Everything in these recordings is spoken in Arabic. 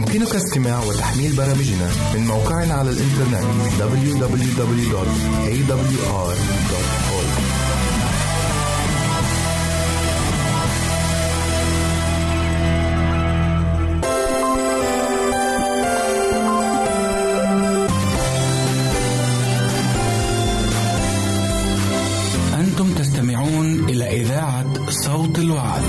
يمكنك استماع وتحميل برامجنا من موقعنا على الإنترنت www.awr.org أنتم تستمعون إلى إذاعة صوت الوعد.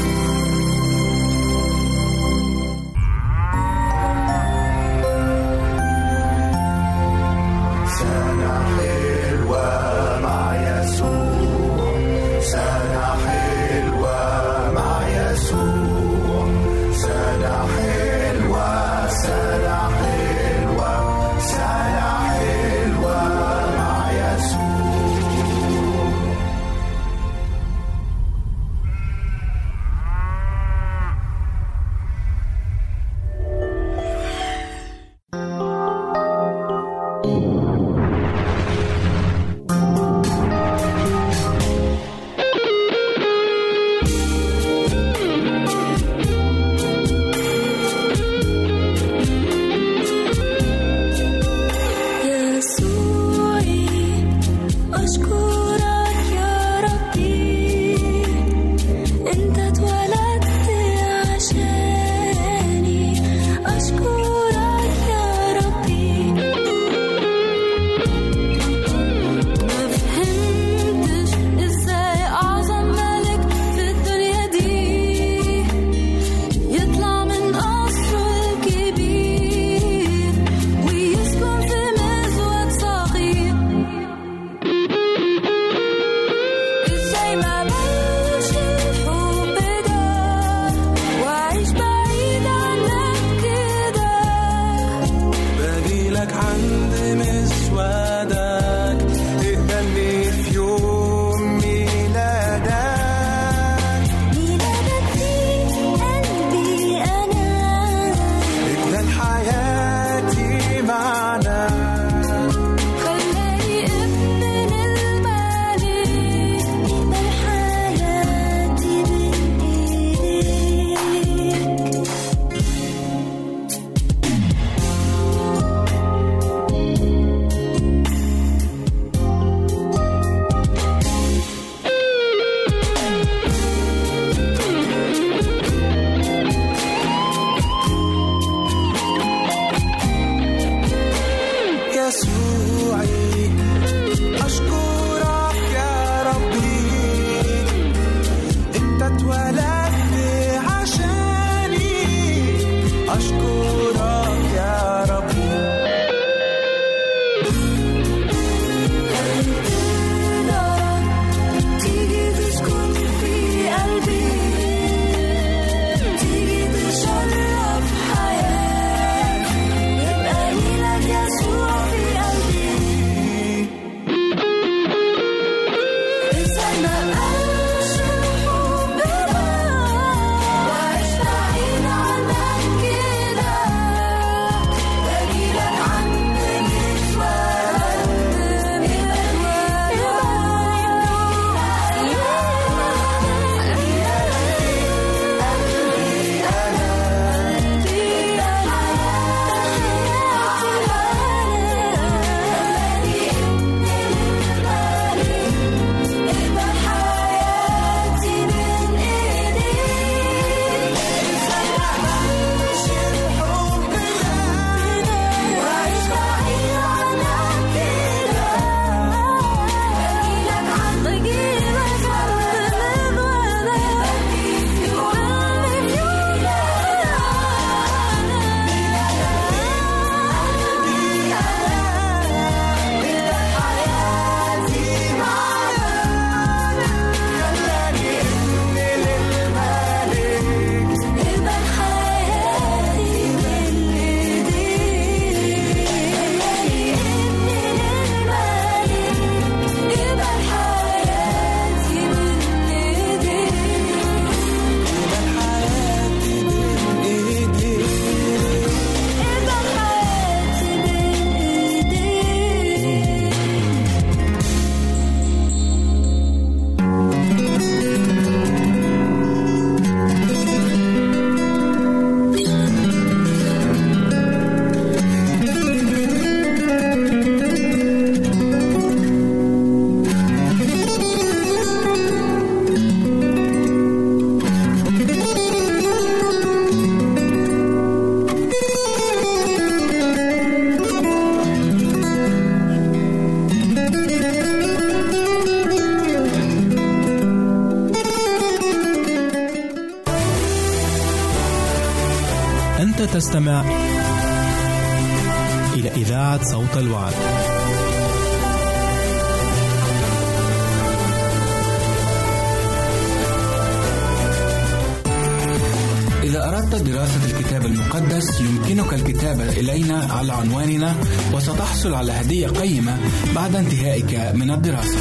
للحصول على هدية قيمة بعد انتهائك من الدراسة.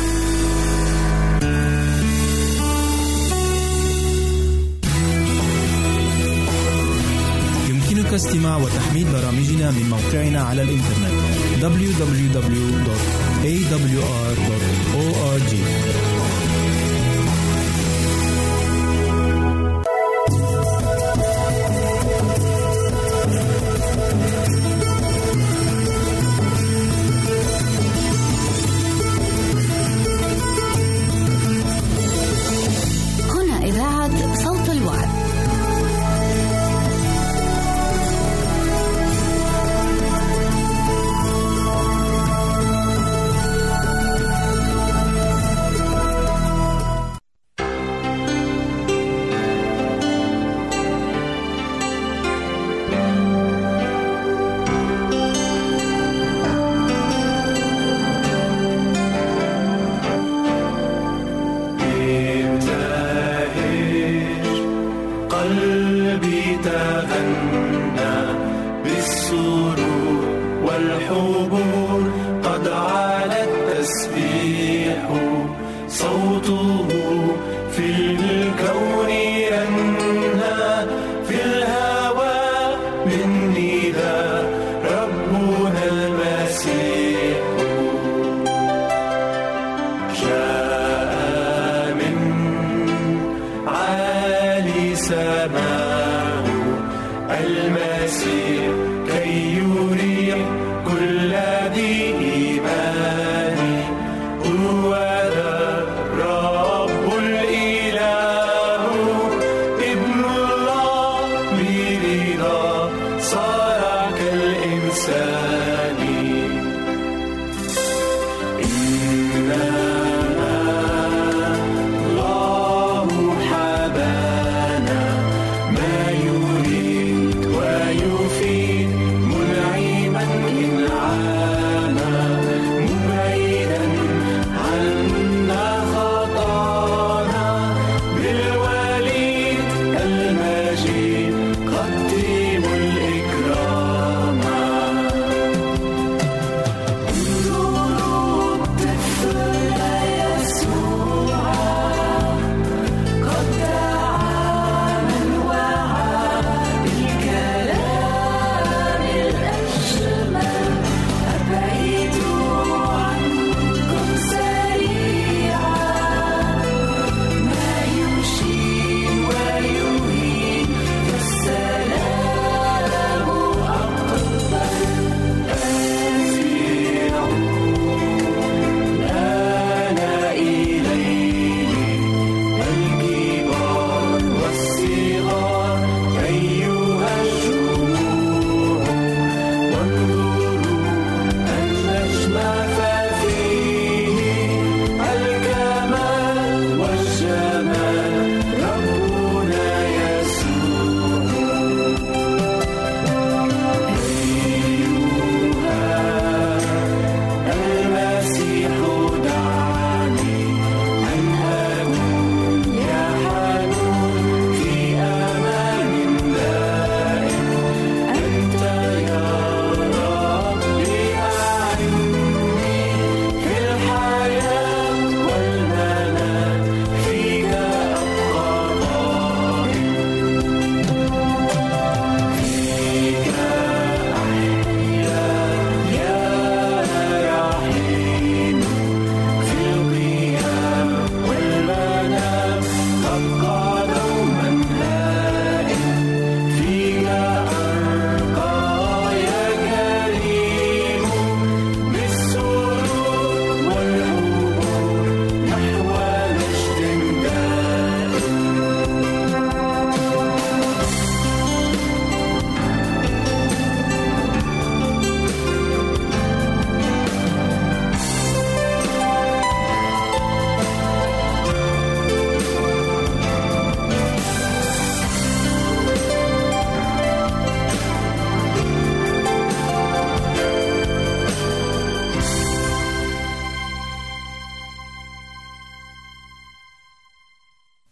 يمكنك استماع وتحميل برامجنا من موقعنا على الإنترنت www.awr.org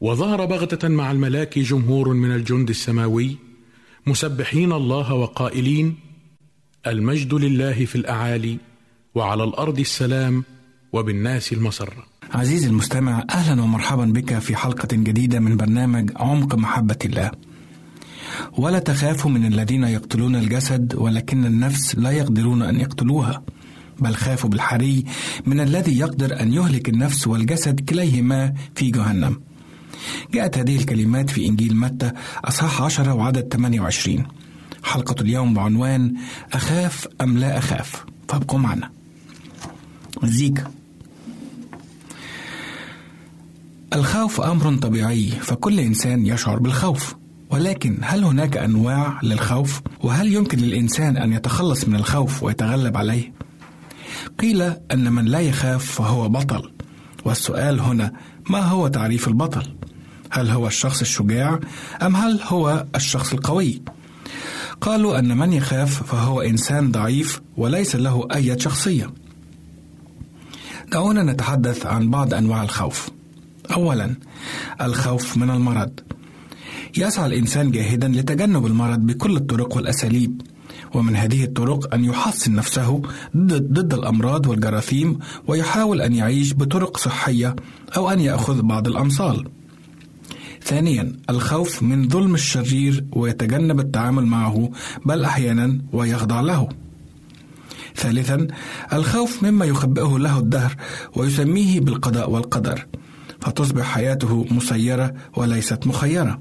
وظهر بغتة مع الملاك جمهور من الجند السماوي مسبحين الله وقائلين المجد لله في الأعالي وعلى الأرض السلام وبالناس المسره عزيزي المستمع أهلا ومرحبا بك في حلقة جديدة من برنامج عمق محبة الله. ولا تخافوا من الذين يقتلون الجسد ولكن النفس لا يقدرون أن يقتلوها. بل خافوا بالحري من الذي يقدر أن يهلك النفس والجسد كليهما في جهنم. جاءت هذه الكلمات في إنجيل متى أصحاح عشرة وعدد 28 حلقة اليوم بعنوان أخاف أم لا أخاف فابقوا معنا مزيكا الخوف أمر طبيعي فكل إنسان يشعر بالخوف ولكن هل هناك أنواع للخوف؟ وهل يمكن للإنسان أن يتخلص من الخوف ويتغلب عليه؟ قيل أن من لا يخاف فهو بطل والسؤال هنا ما هو تعريف البطل؟ هل هو الشخص الشجاع أم هل هو الشخص القوي؟ قالوا أن من يخاف فهو إنسان ضعيف وليس له أي شخصية. دعونا نتحدث عن بعض أنواع الخوف. أولا الخوف من المرض. يسعى الإنسان جاهدا لتجنب المرض بكل الطرق والأساليب. ومن هذه الطرق أن يحصن نفسه ضد, ضد الأمراض والجراثيم ويحاول أن يعيش بطرق صحية أو أن يأخذ بعض الأمصال. ثانيا الخوف من ظلم الشرير ويتجنب التعامل معه بل أحيانا ويخضع له. ثالثا الخوف مما يخبئه له الدهر ويسميه بالقضاء والقدر فتصبح حياته مسيرة وليست مخيرة.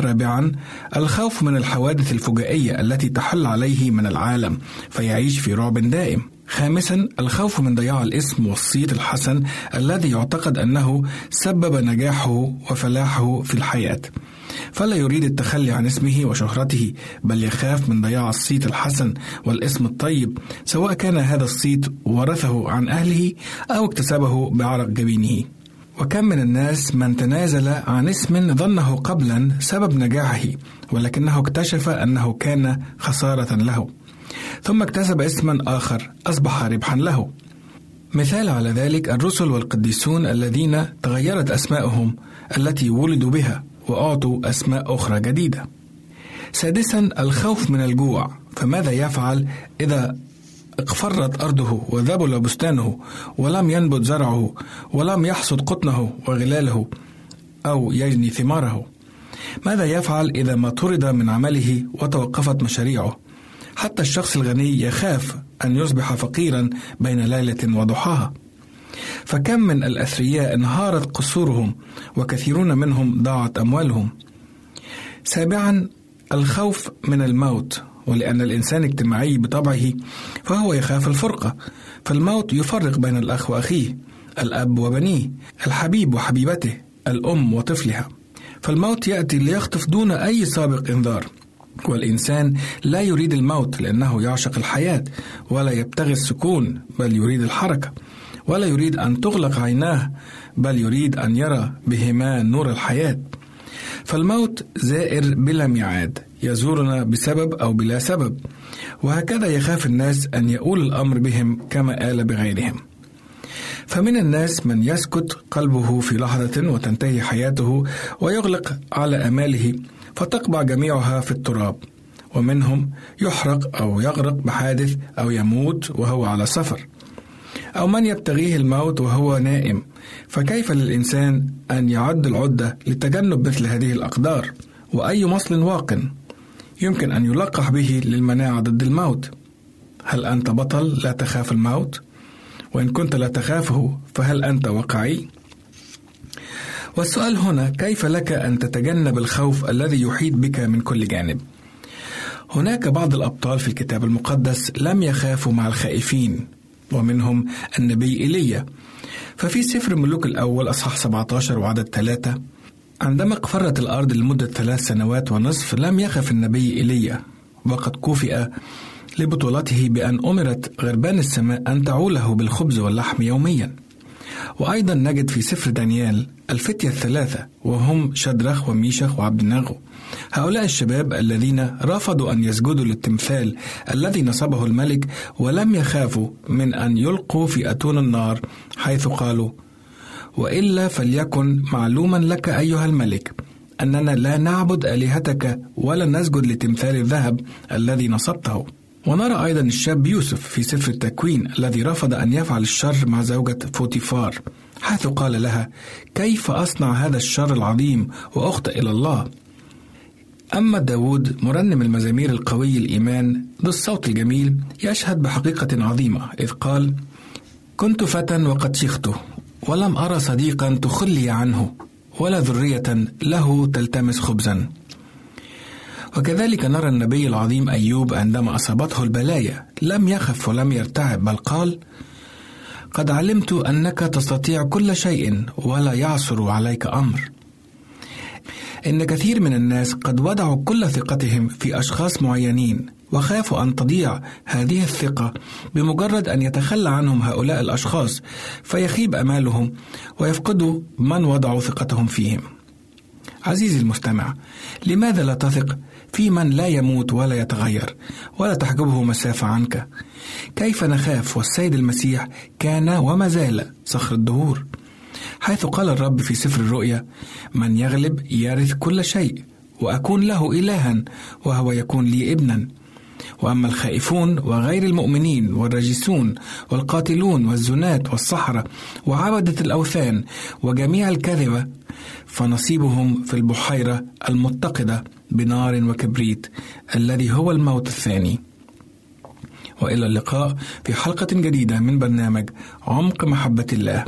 رابعا الخوف من الحوادث الفجائية التي تحل عليه من العالم فيعيش في رعب دائم. خامسا الخوف من ضياع الاسم والصيت الحسن الذي يعتقد أنه سبب نجاحه وفلاحه في الحياة. فلا يريد التخلي عن اسمه وشهرته بل يخاف من ضياع الصيت الحسن والاسم الطيب سواء كان هذا الصيت ورثه عن أهله أو اكتسبه بعرق جبينه. وكم من الناس من تنازل عن اسم ظنه قبلا سبب نجاحه ولكنه اكتشف أنه كان خسارة له. ثم اكتسب اسما آخر أصبح ربحا له. مثال على ذلك الرسل والقديسون الذين تغيرت أسماءهم التي ولدوا بها وأعطوا أسماء أخرى جديدة. سادسا الخوف من الجوع. فماذا يفعل إذا اقفرت أرضه وذبل بستانه ولم ينبت زرعه ولم يحصد قطنه وغلاله أو يجني ثماره؟ ماذا يفعل إذا ما طرد من عمله وتوقفت مشاريعه؟ حتى الشخص الغني يخاف أن يصبح فقيرا بين ليلة وضحاها. فكم من الأثرياء انهارت قصورهم وكثيرون منهم ضاعت أموالهم. سابعا الخوف من الموت ولأن الإنسان اجتماعي بطبعه فهو يخاف الفرقة. فالموت يفرق بين الأخ وأخيه الأب وبنيه الحبيب وحبيبته الأم وطفلها. فالموت يأتي ليخطف دون أي سابق إنذار. والإنسان لا يريد الموت لأنه يعشق الحياة ولا يبتغي السكون بل يريد الحركة. ولا يريد أن تغلق عيناه بل يريد أن يرى بهما نور الحياة. فالموت زائر بلا ميعاد يزورنا بسبب أو بلا سبب. وهكذا يخاف الناس أن يؤول الأمر بهم كما آل بغيرهم. فمن الناس من يسكت قلبه في لحظة وتنتهي حياته ويغلق على أماله فتقبع جميعها في التراب ومنهم يحرق أو يغرق بحادث أو يموت وهو على سفر أو من يبتغيه الموت وهو نائم فكيف للإنسان أن يعد العدة لتجنب مثل هذه الأقدار وأي مصل واق يمكن أن يلقح به للمناعة ضد الموت هل أنت بطل لا تخاف الموت؟ وإن كنت لا تخافه فهل أنت واقعي؟ والسؤال هنا كيف لك أن تتجنب الخوف الذي يحيط بك من كل جانب؟ هناك بعض الأبطال في الكتاب المقدس لم يخافوا مع الخائفين ومنهم النبي إيليا. ففي سفر ملوك الأول أصحاح 17 وعدد ثلاثة عندما اقفرت الأرض لمدة ثلاث سنوات ونصف لم يخف النبي إيليا. وقد كوفئ لبطولته بأن أمرت غربان السماء أن تعوله بالخبز واللحم يوميا. وأيضا نجد في سفر دانيال الفتية الثلاثة وهم شدرخ وميشخ وعبد النغو هؤلاء الشباب الذين رفضوا أن يسجدوا للتمثال الذي نصبه الملك ولم يخافوا من أن يلقوا في أتون النار حيث قالوا وإلا فليكن معلوما لك أيها الملك أننا لا نعبد آلهتك ولا نسجد لتمثال الذهب الذي نصبته. ونرى أيضا الشاب يوسف في سفر التكوين الذي رفض أن يفعل الشر مع زوجة فوتيفار حيث قال لها كيف أصنع هذا الشر العظيم وأخطئ إلى الله؟ أما داود مرنم المزامير القوي الإيمان ذو الصوت الجميل يشهد بحقيقة عظيمة إذ قال كنت فتى وقد شخت ولم أرى صديقا تخلي عنه ولا ذرية له تلتمس خبزا. وكذلك نرى النبي العظيم أيوب عندما أصابته البلايا لم يخف ولم يرتعب بل قال قد علمت أنك تستطيع كل شيء ولا يعصر عليك أمر إن كثير من الناس قد وضعوا كل ثقتهم في أشخاص معينين وخافوا أن تضيع هذه الثقة بمجرد أن يتخلى عنهم هؤلاء الأشخاص فيخيب أمالهم ويفقدوا من وضعوا ثقتهم فيهم. عزيزي المستمع، لماذا لا تثق في من لا يموت ولا يتغير ولا تحجبه مسافة عنك؟ كيف نخاف والسيد المسيح كان وما زال صخر الدهور؟ حيث قال الرب في سفر الرؤيا من يغلب يرث كل شيء وأكون له الها وهو يكون لي ابنا وأما الخائفون وغير المؤمنين والرجسون والقاتلون والزناة والسحرة وعبدة الأوثان وجميع الكذبة فنصيبهم في البحيرة المتقدة بنار وكبريت الذي هو الموت الثاني. وإلى اللقاء في حلقة جديدة من برنامج عمق محبة الله.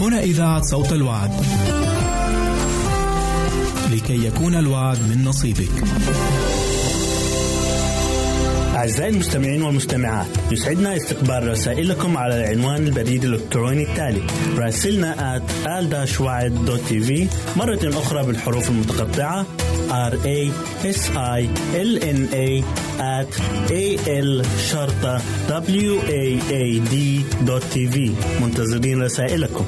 هنا إذاعة صوت الوعد. لكي يكون الوعد من نصيبك. أعزائي المستمعين والمستمعات يسعدنا استقبال رسائلكم على العنوان البريد الإلكتروني التالي راسلنا at مرة أخرى بالحروف المتقطعة r a s i l n a at a l شرطة w a a d tv منتظرين رسائلكم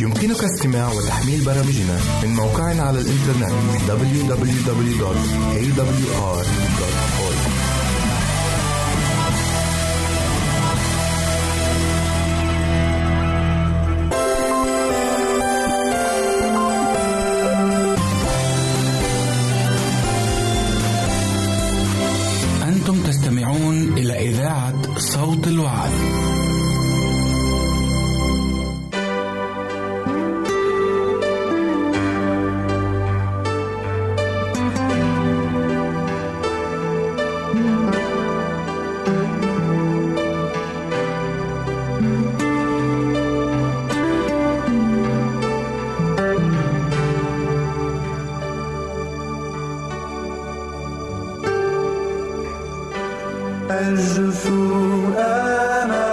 يمكنك استماع وتحميل برامجنا من موقعنا على الإنترنت www.awr.org أنتم تستمعون إلى إذاعة صوت الوعد. أجف أمام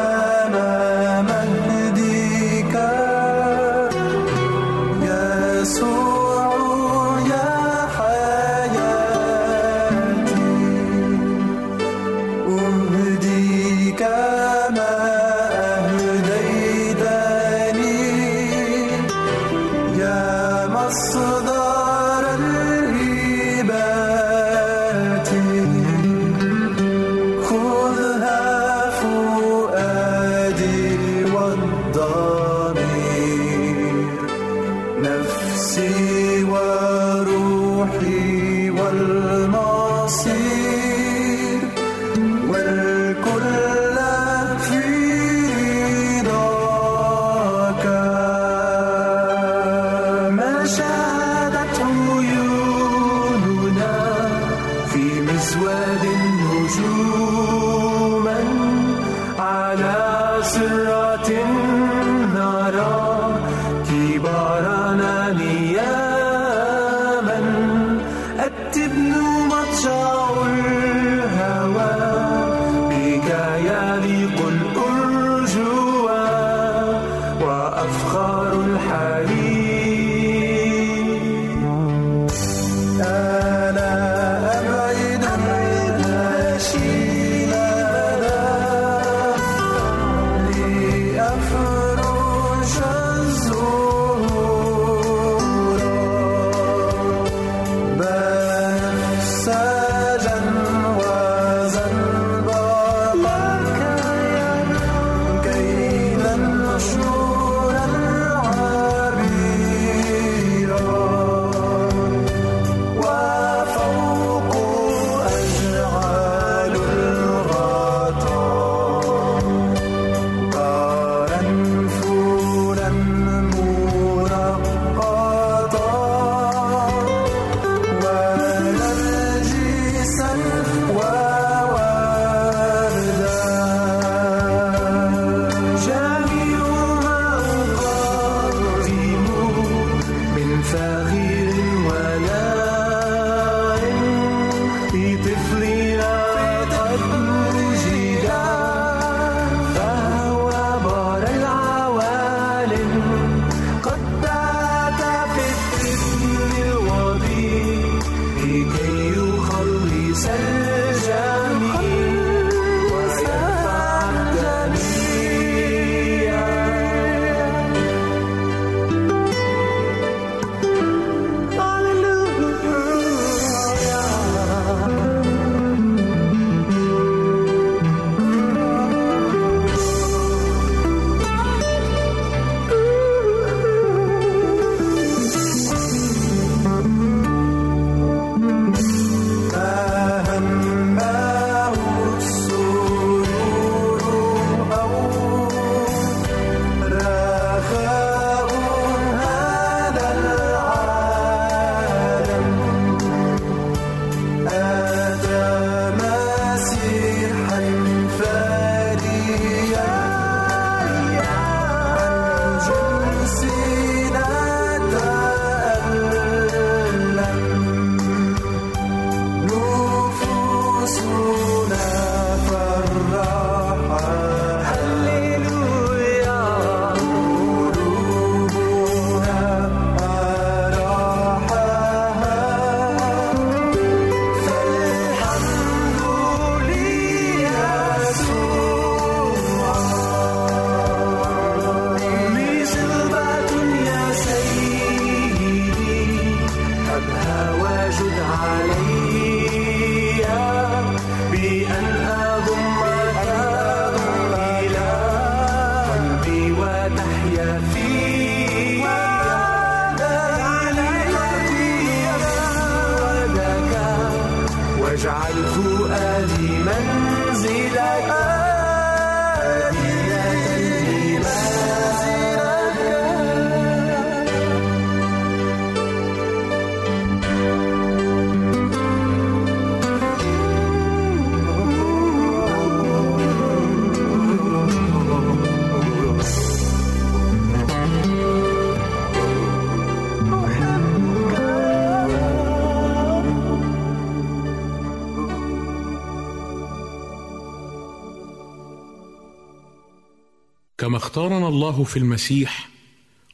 الله في المسيح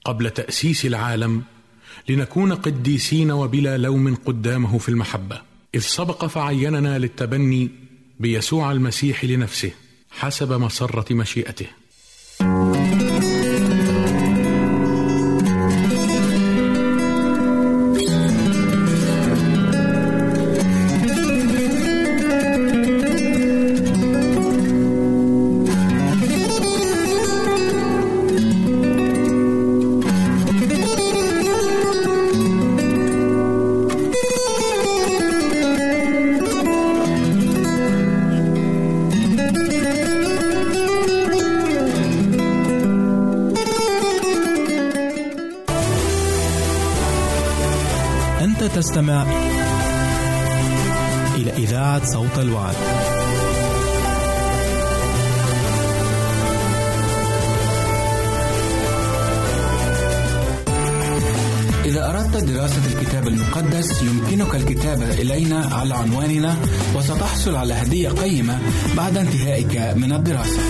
قبل تأسيس العالم لنكون قديسين وبلا لوم قدامه في المحبة. إذ سبق فعيننا للتبني بيسوع المسيح لنفسه حسب مسرة مشيئته. المقدس يمكنك الكتابة إلينا على عنواننا وستحصل على هدية قيمة بعد انتهائك من الدراسة.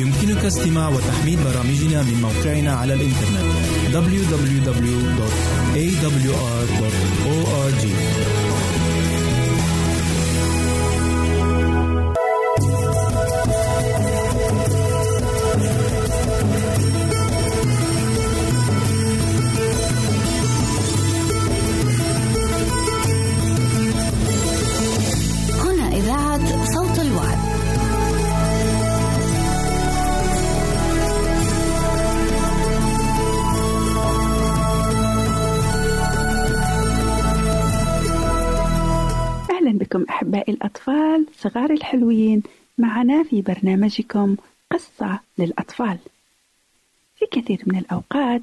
يمكنك استماع وتحميل برامجنا من موقعنا على الإنترنت www.awr.org صغار الحلوين معنا في برنامجكم قصة للأطفال. في كثير من الأوقات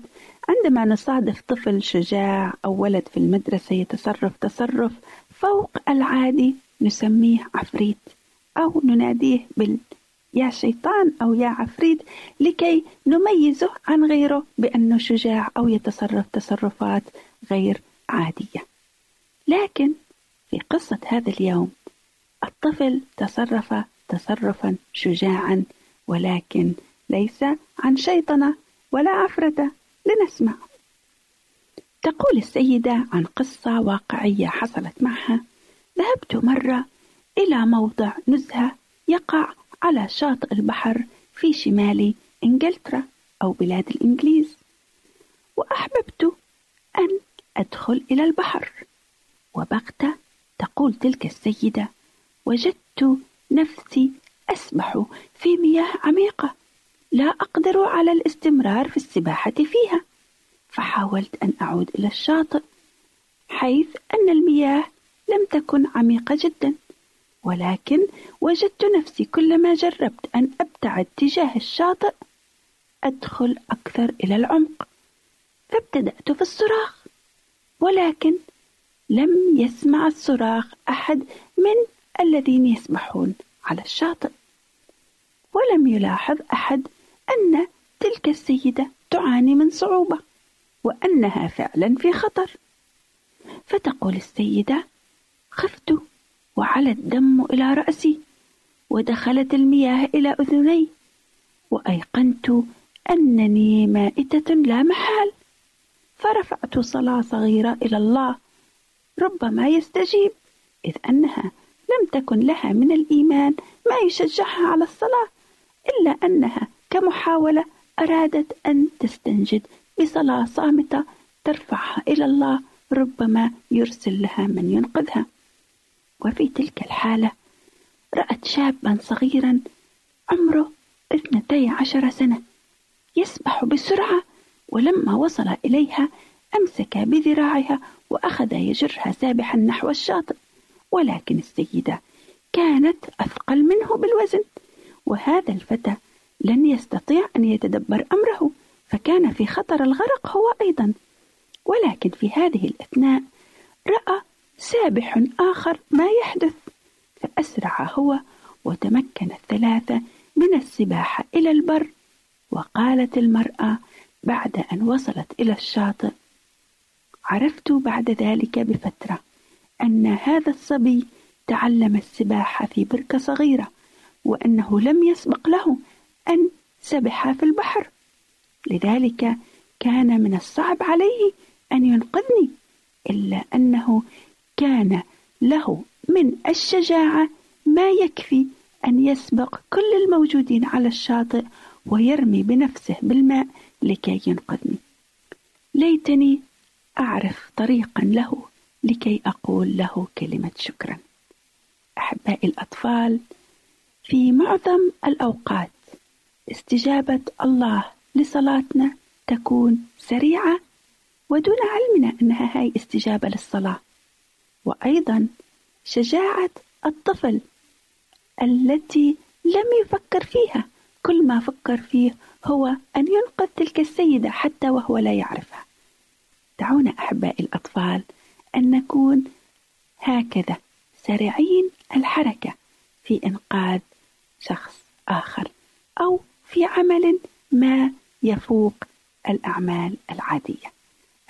عندما نصادف طفل شجاع أو ولد في المدرسة يتصرف تصرف فوق العادي نسميه عفريت أو نناديه بال يا شيطان أو يا عفريت لكي نميزه عن غيره بأنه شجاع أو يتصرف تصرفات غير عادية. لكن في قصة هذا اليوم الطفل تصرف تصرفا شجاعا ولكن ليس عن شيطنة ولا عفرة لنسمع. تقول السيدة عن قصة واقعية حصلت معها. ذهبت مرة إلى موضع نزهة يقع على شاطئ البحر في شمال إنجلترا أو بلاد الإنجليز. وأحببت أن أدخل إلى البحر. وبغتة تقول تلك السيدة وجدت نفسي أسبح في مياه عميقة. لا أقدر على الاستمرار في السباحة فيها. فحاولت أن أعود إلى الشاطئ حيث أن المياه لم تكن عميقة جدا. ولكن وجدت نفسي كلما جربت أن أبتعد تجاه الشاطئ أدخل أكثر إلى العمق. فابتدأت في الصراخ ولكن لم يسمع الصراخ أحد من الذين يسبحون على الشاطئ. ولم يلاحظ أحد أن تلك السيدة تعاني من صعوبة وأنها فعلا في خطر. فتقول السيدة خفت وعلى الدم إلى رأسي ودخلت المياه إلى أذني وأيقنت أنني مائتة لا محال. فرفعت صلاة صغيرة إلى الله ربما يستجيب إذ أنها لم تكن لها من الإيمان ما يشجعها على الصلاة إلا أنها كمحاولة أرادت أن تستنجد بصلاة صامتة ترفعها إلى الله ربما يرسل لها من ينقذها. وفي تلك الحالة رأت شابا صغيرا عمره اثنتي عشر سنة يسبح بسرعة ولما وصل إليها أمسك بذراعها وأخذ يجرها سابحا نحو الشاطئ. ولكن السيدة كانت أثقل منه بالوزن وهذا الفتى لن يستطيع أن يتدبر أمره فكان في خطر الغرق هو أيضا. ولكن في هذه الأثناء رأى سابح آخر ما يحدث فأسرع هو وتمكن الثلاثة من السباحة إلى البر وقالت المرأة بعد أن وصلت إلى الشاطئ عرفت بعد ذلك بفترة أن هذا الصبي تعلم السباحة في بركة صغيرة وأنه لم يسبق له أن سبح في البحر. لذلك كان من الصعب عليه أن ينقذني إلا أنه كان له من الشجاعة ما يكفي أن يسبق كل الموجودين على الشاطئ ويرمي بنفسه بالماء لكي ينقذني. ليتني أعرف طريقا له. لكي أقول له كلمة شكرا. أحبائي الأطفال في معظم الأوقات استجابة الله لصلاتنا تكون سريعة ودون علمنا أنها هاي استجابة للصلاة. وأيضا شجاعة الطفل التي لم يفكر فيها. كل ما فكر فيه هو أن ينقذ تلك السيدة حتى وهو لا يعرفها. دعونا أحبائي الأطفال أن نكون هكذا سريعين الحركة في إنقاذ شخص آخر أو في عمل ما يفوق الأعمال العادية.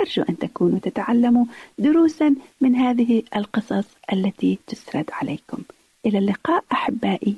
أرجو أن تكونوا تتعلموا دروسا من هذه القصص التي تسرد عليكم. إلى اللقاء أحبائي.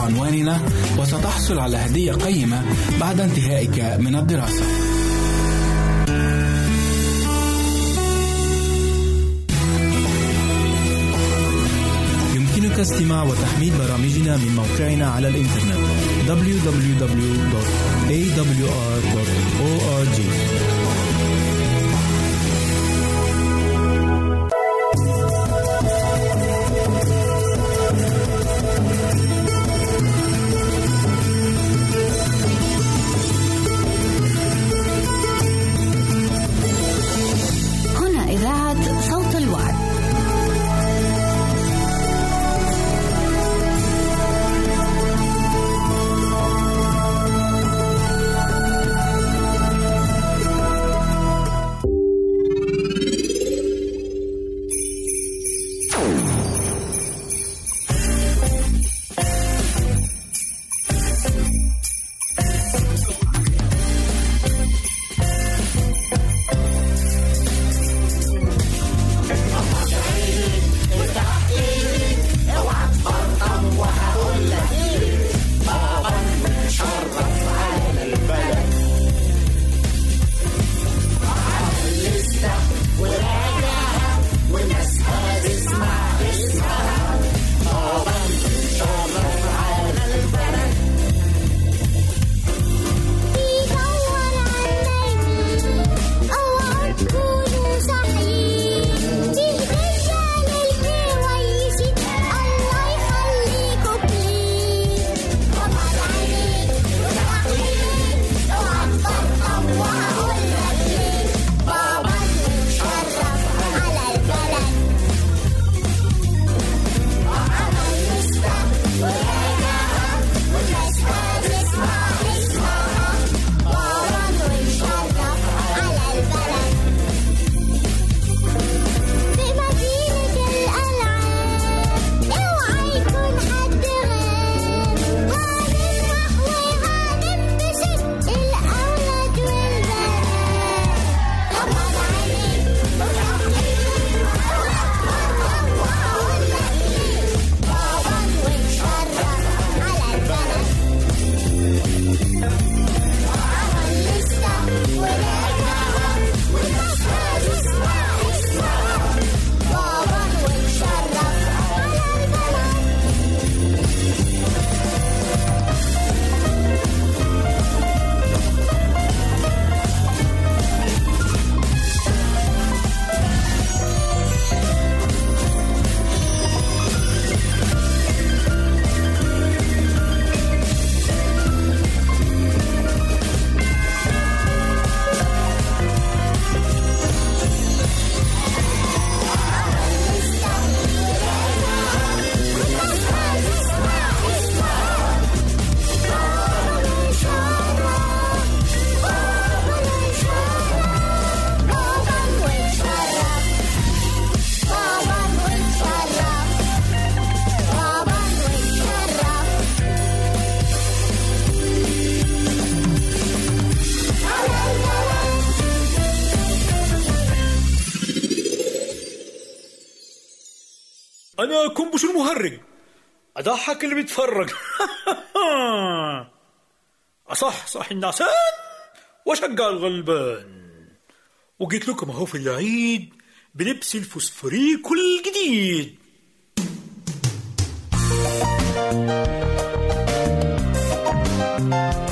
عنواننا وستحصل على هدية قيمة بعد انتهائك من الدراسة. يمكنك استماع وتحميل برامجنا من موقعنا على الإنترنت www.awr.org أضحك اللي بيتفرج. أصح صح النعسان وأشجع الغلبان. وجيت لكم أهو في العيد بلبس الفوسفوريكو الجديد أبدا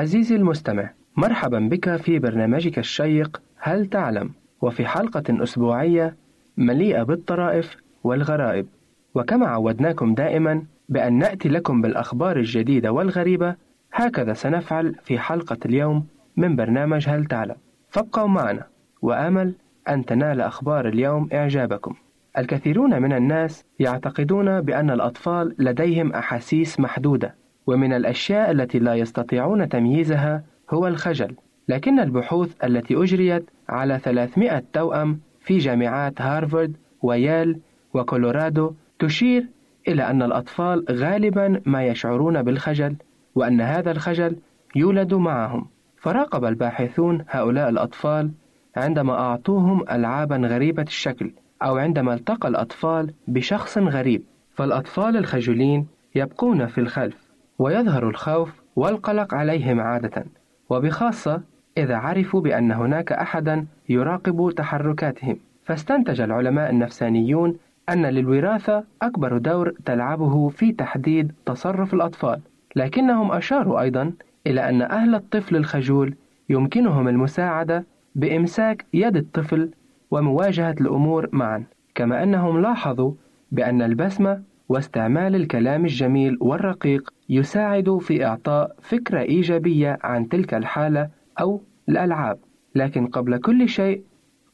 عزيزي المستمع مرحبا بك في برنامجك الشيق هل تعلم؟ وفي حلقة أسبوعية مليئة بالطرائف والغرائب. وكما عودناكم دائما بأن نأتي لكم بالأخبار الجديدة والغريبة هكذا سنفعل في حلقة اليوم من برنامج هل تعلم. فابقوا معنا وآمل أن تنال أخبار اليوم إعجابكم. الكثيرون من الناس يعتقدون بأن الأطفال لديهم أحاسيس محدودة ومن الأشياء التي لا يستطيعون تمييزها هو الخجل لكن البحوث التي أجريت على 300 توأم في جامعات هارفارد ويال وكولورادو تشير إلى أن الأطفال غالبا ما يشعرون بالخجل وأن هذا الخجل يولد معهم. فراقب الباحثون هؤلاء الأطفال عندما أعطوهم ألعابا غريبة الشكل أو عندما التقى الأطفال بشخص غريب. فالأطفال الخجولين يبقون في الخلف. ويظهر الخوف والقلق عليهم عادة وبخاصة إذا عرفوا بأن هناك أحدا يراقب تحركاتهم. فاستنتج العلماء النفسانيون أن للوراثة أكبر دور تلعبه في تحديد تصرف الأطفال لكنهم أشاروا أيضا إلى أن أهل الطفل الخجول يمكنهم المساعدة بإمساك يد الطفل ومواجهة الأمور معا كما أنهم لاحظوا بأن البسمة واستعمال الكلام الجميل والرقيق يساعد في إعطاء فكرة إيجابية عن تلك الحالة أو الألعاب. لكن قبل كل شيء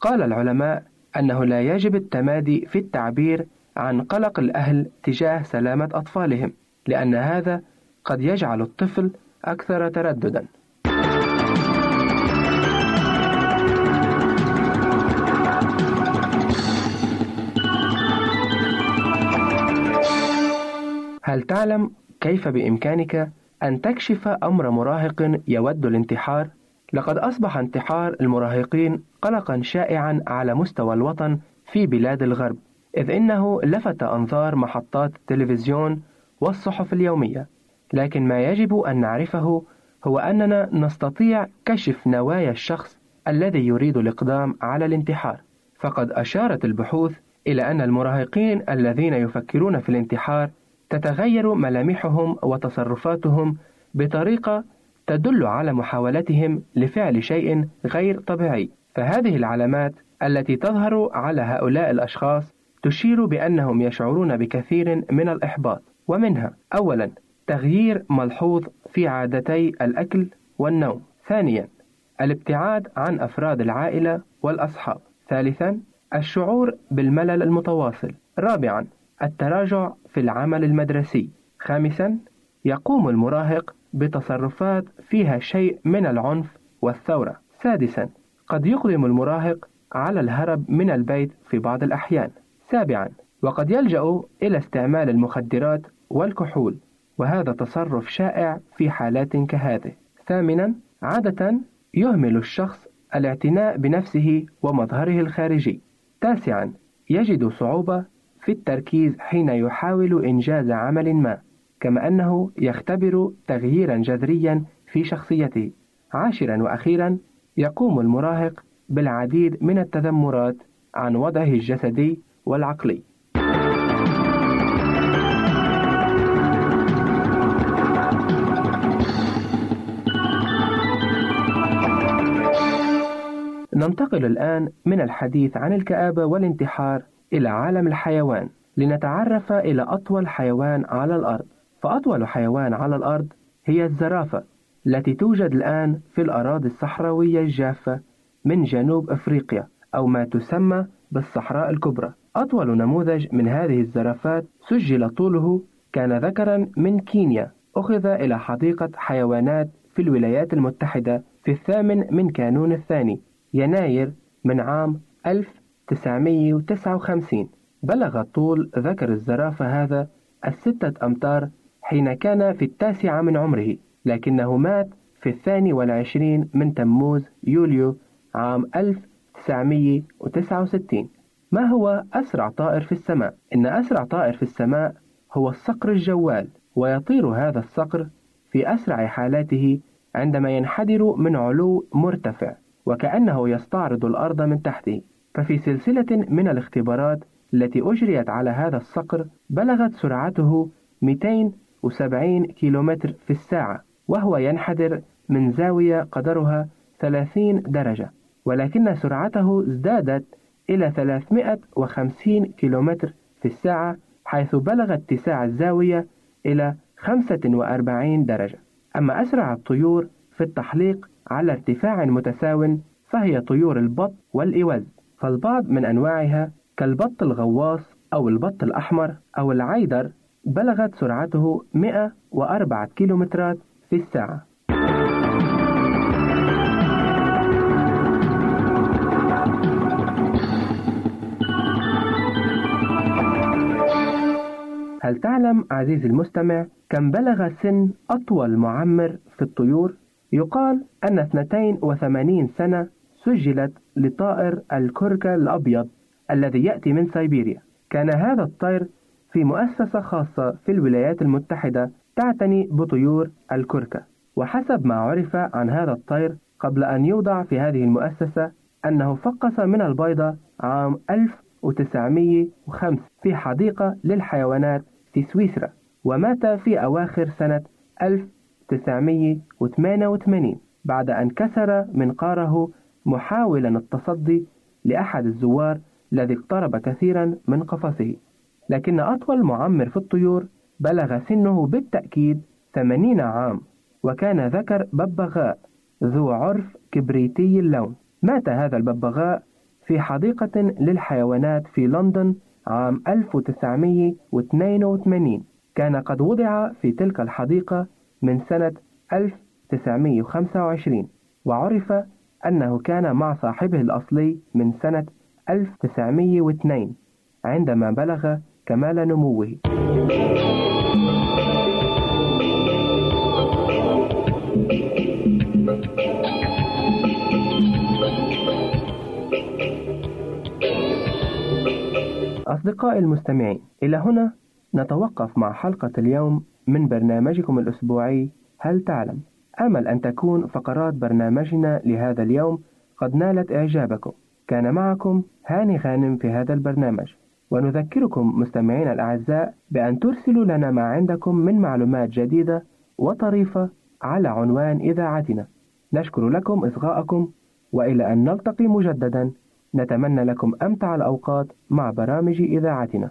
قال العلماء أنه لا يجب التمادي في التعبير عن قلق الأهل تجاه سلامة أطفالهم لأن هذا قد يجعل الطفل أكثر ترددا. هل تعلم كيف بإمكانك أن تكشف أمر مراهق يود الانتحار؟ لقد أصبح انتحار المراهقين قلقا شائعا على مستوى الوطن في بلاد الغرب، إذ إنه لفت أنظار محطات التلفزيون والصحف اليومية، لكن ما يجب أن نعرفه هو أننا نستطيع كشف نوايا الشخص الذي يريد الإقدام على الانتحار، فقد أشارت البحوث إلى أن المراهقين الذين يفكرون في الانتحار تتغير ملامحهم وتصرفاتهم بطريقة تدل على محاولتهم لفعل شيء غير طبيعي، فهذه العلامات التي تظهر على هؤلاء الأشخاص تشير بأنهم يشعرون بكثير من الإحباط، ومنها أولاً تغيير ملحوظ في عادتي الأكل والنوم. ثانياً الابتعاد عن أفراد العائلة والأصحاب. ثالثاً الشعور بالملل المتواصل. رابعاً التراجع في العمل المدرسي. خامساً يقوم المراهق بتصرفات فيها شيء من العنف والثورة. سادساً قد يقدم المراهق على الهرب من البيت في بعض الأحيان. سابعاً وقد يلجأ إلى استعمال المخدرات والكحول وهذا تصرف شائع في حالات كهذه. ثامنا عادة يهمل الشخص الاعتناء بنفسه ومظهره الخارجي. تاسعا يجد صعوبة في التركيز حين يحاول إنجاز عمل ما، كما أنه يختبر تغييرا جذريا في شخصيته. عاشرا وأخيرا يقوم المراهق بالعديد من التذمرات عن وضعه الجسدي والعقلي. ننتقل الآن من الحديث عن الكآبة والانتحار إلى عالم الحيوان لنتعرف إلى أطول حيوان على الأرض. فأطول حيوان على الأرض هي الزرافة التي توجد الآن في الأراضي الصحراوية الجافة من جنوب أفريقيا أو ما تسمى بالصحراء الكبرى. أطول نموذج من هذه الزرافات سجل طوله كان ذكرا من كينيا. أخذ إلى حديقة حيوانات في الولايات المتحدة في الثامن من كانون الثاني يناير من عام 1959 بلغ طول ذكر الزرافة هذا الستة أمتار حين كان في التاسعة من عمره لكنه مات في الثاني والعشرين من تموز يوليو عام 1969 ما هو أسرع طائر في السماء؟ إن أسرع طائر في السماء هو الصقر الجوال ويطير هذا الصقر في أسرع حالاته عندما ينحدر من علو مرتفع وكأنه يستعرض الأرض من تحته. ففي سلسلة من الاختبارات التي أجريت على هذا الصقر بلغت سرعته 270 كيلومتر في الساعة وهو ينحدر من زاوية قدرها 30 درجة ولكن سرعته ازدادت إلى 350 كيلومتر في الساعة حيث بلغ اتساع الزاوية إلى 45 درجة. أما أسرع الطيور في التحليق على ارتفاع متساو فهي طيور البط والإوز. فالبعض من أنواعها كالبط الغواص أو البط الأحمر أو العيدر بلغت سرعته 104 كيلومترات في الساعة هل تعلم عزيزي المستمع كم بلغ سن أطول معمر في الطيور؟ يقال أن 82 سنة سجلت لطائر الكركة الأبيض الذي يأتي من سيبيريا. كان هذا الطير في مؤسسة خاصة في الولايات المتحدة تعتني بطيور الكركة وحسب ما عرف عن هذا الطير قبل أن يوضع في هذه المؤسسة أنه فقس من البيضة عام 1905 في حديقة للحيوانات في سويسرا ومات في أواخر سنة 1988 بعد أن كسر منقاره محاولا التصدي لأحد الزوار الذي اقترب كثيرا من قفصه. لكن أطول معمر في الطيور بلغ سنه بالتأكيد 80 عام وكان ذكر ببغاء ذو عرف كبريتي اللون. مات هذا الببغاء في حديقة للحيوانات في لندن عام 1982 كان قد وضع في تلك الحديقة من سنة 1925 وعرف أنه كان مع صاحبه الأصلي من سنة 1902 عندما بلغ كمال نموه أصدقائي المستمعين إلى هنا نتوقف مع حلقة اليوم من برنامجكم الأسبوعي هل تعلم؟ أمل أن تكون فقرات برنامجنا لهذا اليوم قد نالت إعجابكم. كان معكم هاني غانم في هذا البرنامج. ونذكركم مستمعينا الأعزاء بأن ترسلوا لنا ما عندكم من معلومات جديدة وطريفة على عنوان إذاعتنا. نشكر لكم إصغاءكم وإلى أن نلتقي مجددا. نتمنى لكم أمتع الأوقات مع برامج إذاعتنا.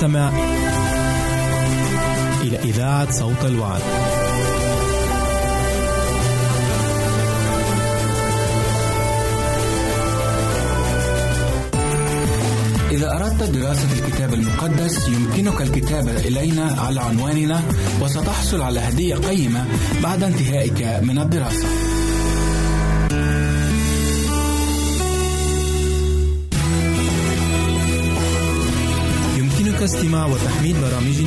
تستمع إلى إذاعة صوت الوعد. إذا أردت دراسة الكتاب المقدس يمكنك الكتابة إلينا على عنواننا وستحصل على هدية قيمة بعد انتهائك من الدراسة. But I'm.